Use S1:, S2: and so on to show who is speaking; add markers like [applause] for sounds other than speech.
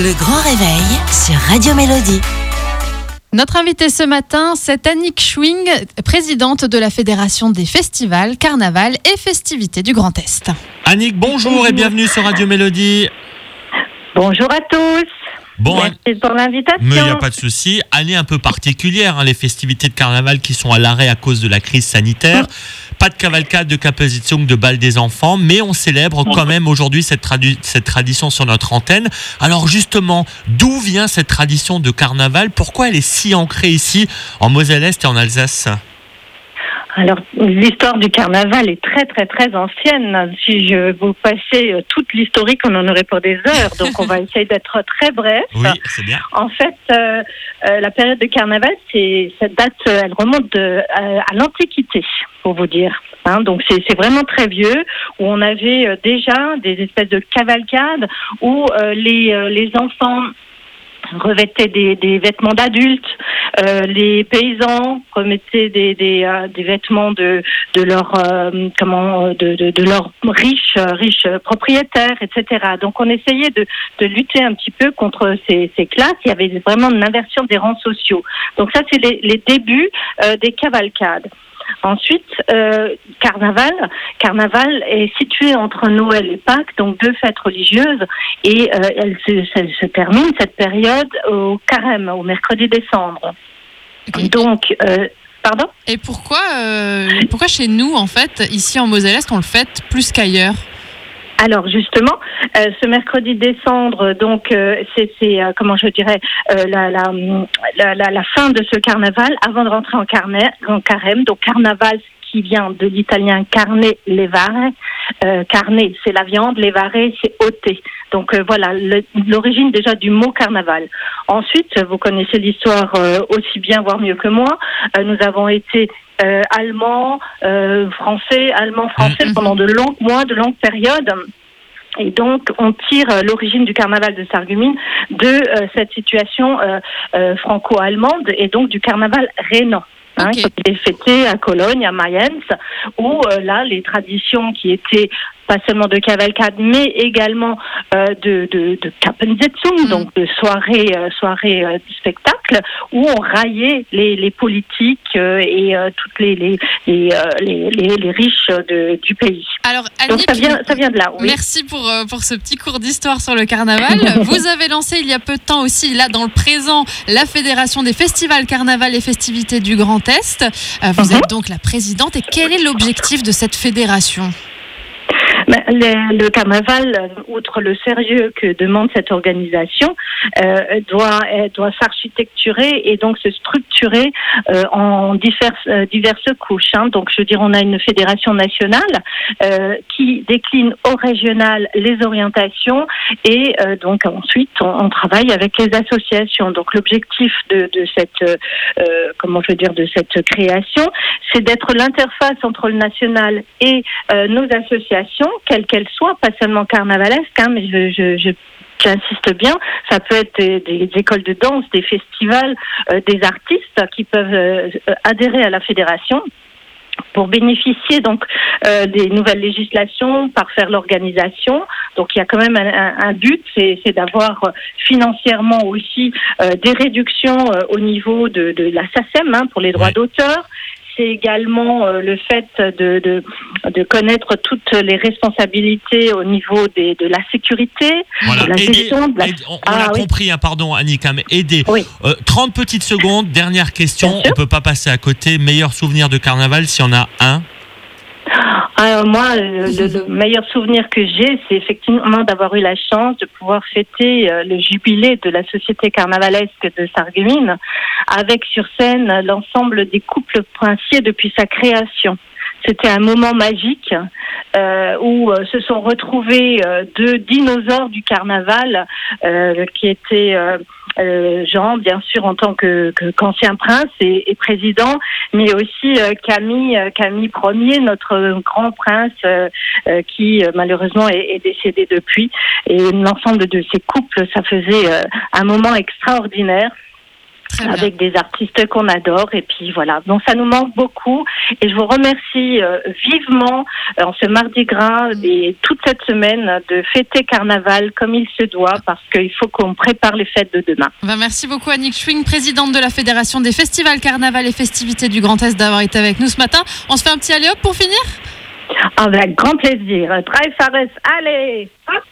S1: Le grand réveil sur Radio Mélodie.
S2: Notre invitée ce matin, c'est Annick Schwing, présidente de la Fédération des festivals, carnaval et festivités du Grand Est.
S3: Annick, bonjour et bienvenue sur Radio Mélodie.
S4: Bonjour à tous.
S3: Bon,
S4: Merci pour l'invitation.
S3: mais il n'y a pas de souci. Année un peu particulière, hein, les festivités de carnaval qui sont à l'arrêt à cause de la crise sanitaire. Pas de cavalcade, de caposition, de bal des enfants, mais on célèbre quand même aujourd'hui cette, cette tradition sur notre antenne. Alors justement, d'où vient cette tradition de carnaval? Pourquoi elle est si ancrée ici, en Moselle-Est et en Alsace?
S4: Alors, l'histoire du carnaval est très, très, très ancienne. Si je vous passais euh, toute l'historique, on en aurait pour des heures. Donc, on va [laughs] essayer d'être très bref.
S3: Oui, c'est bien.
S4: En fait, euh, euh, la période de carnaval, c'est cette date, elle remonte de- à, à l'Antiquité, pour vous dire. Hein, donc c'est c'est vraiment très vieux, où on avait déjà des espèces de cavalcades où euh, les, les enfants revêtaient des, vêtements d'adultes, euh, les paysans remettaient des, des, euh, des vêtements de, de leur euh, comment de, de, de leurs riches riches propriétaires, etc. Donc on essayait de, de lutter un petit peu contre ces, ces classes. Il y avait vraiment une inversion des rangs sociaux. Donc ça c'est les, les débuts euh, des cavalcades. Ensuite, euh, carnaval. Carnaval est situé entre Noël et Pâques, donc deux fêtes religieuses, et euh, elle, se, elle se termine cette période au carême, au mercredi décembre. Donc, euh, pardon?
S2: Et pourquoi, pourquoi chez nous, en fait, ici en Moselle-Est, on le fête plus qu'ailleurs?
S4: Alors justement, euh, ce mercredi décembre, donc euh, c'est euh, comment je dirais euh, la, la, la, la- fin de ce carnaval avant de rentrer en, carnet, en carême. Donc carnaval qui vient de l'italien carne levare. Carne c'est la viande, levare c'est ôter. Donc euh, voilà l'origine déjà du mot carnaval. Ensuite, vous connaissez l'histoire euh, aussi bien, voire mieux que moi. Euh, nous avons été allemands, français, allemands, français
S2: Mhm.
S4: pendant de longs mois, de longues périodes. Et donc, on tire euh, l'origine du carnaval de Sarreguemines de euh, cette situation euh, franco-allemande et donc du carnaval rhénan. Hein, qui était fêté à Cologne, à Mayence, où là, les traditions qui étaient pas seulement de cavalcade, mais également euh, de, de, de Kappensitzung,
S2: Mm.
S4: donc de soirées, euh, soirées euh, de spectacle, où on raillait les, les politiques et toutes les, les, les, les, les- riches de, du pays.
S2: Alors,
S4: Donc
S2: Annick,
S4: ça vient, ça vient de là, oui.
S2: Merci pour, pour ce petit cours d'histoire sur le carnaval. [laughs] Vous avez lancé il y a peu de temps aussi, là dans le présent, la Fédération des festivals, carnaval et festivités du Grand Est. Vous
S4: Mhm.
S2: êtes donc la présidente. Et quel est l'objectif de cette fédération?
S4: Le, le carnaval, euh, outre le sérieux que demande cette organisation, euh, doit, doit s'architecturer et donc se structurer euh, en diverses, euh, diverses couches. hein. Donc, je veux dire, on a une fédération nationale euh, qui décline au régional les orientations et euh, donc ensuite on, on travaille avec les associations. Donc, l'objectif de, de cette, comment je veux dire, de cette création, c'est d'être l'interface entre le national et nos associations, quelles qu'elles soient, pas seulement carnavalesques, hein, mais je, je, je- J'insiste bien, ça peut être des, des écoles de danse, des festivals, euh, des artistes qui peuvent euh, adhérer à la fédération pour bénéficier donc euh, des nouvelles législations, par faire l'organisation. Donc il y a quand même un, un- un but, c'est d'avoir euh, financièrement aussi euh, des réductions au niveau de, de la SACEM hein, pour les droits
S3: Ouais.
S4: d'auteur. C'est également euh, le fait de, de, de connaître toutes les responsabilités au niveau des, de la sécurité,
S3: Voilà.
S4: de la
S3: Aider-
S4: gestion, de la...
S3: on on
S4: Ah,
S3: l'a
S4: oui.
S3: compris, hein, pardon Annick, hein, mais aider.
S4: Oui.
S3: Euh, 30 petites secondes, dernière question, on peut pas passer à côté. Meilleur souvenir de carnaval s'il y en a un
S4: Alors moi, euh, le, le meilleur souvenir que j'ai, c'est effectivement d'avoir eu la chance de pouvoir fêter euh, le jubilé de la Société carnavalesque de Sarreguemines avec sur scène l'ensemble des couples princiers depuis sa création. C'était un moment magique euh, où euh, se sont retrouvés euh, deux dinosaures du carnaval euh, qui étaient euh, euh, Jean, bien sûr, en tant que qu'ancien prince et, et président, mais aussi Camille, Camille Ier, notre grand prince qui malheureusement est, est décédé depuis. Et l'ensemble de ces couples, ça faisait un moment extraordinaire. Avec des artistes qu'on adore. Et puis voilà. Donc ça nous manque beaucoup. Et je vous remercie euh, vivement euh, en ce mardi gras et toute cette semaine de fêter carnaval comme il se doit parce qu'il faut qu'on prépare les fêtes de demain.
S2: Ben, merci beaucoup Annick Schwing, présidente de la Fédération des festivals, carnaval et festivités du Grand Est d'avoir été avec nous ce matin. On se fait un petit allez hop pour finir?
S4: Avec grand plaisir. Très Fares, allez hop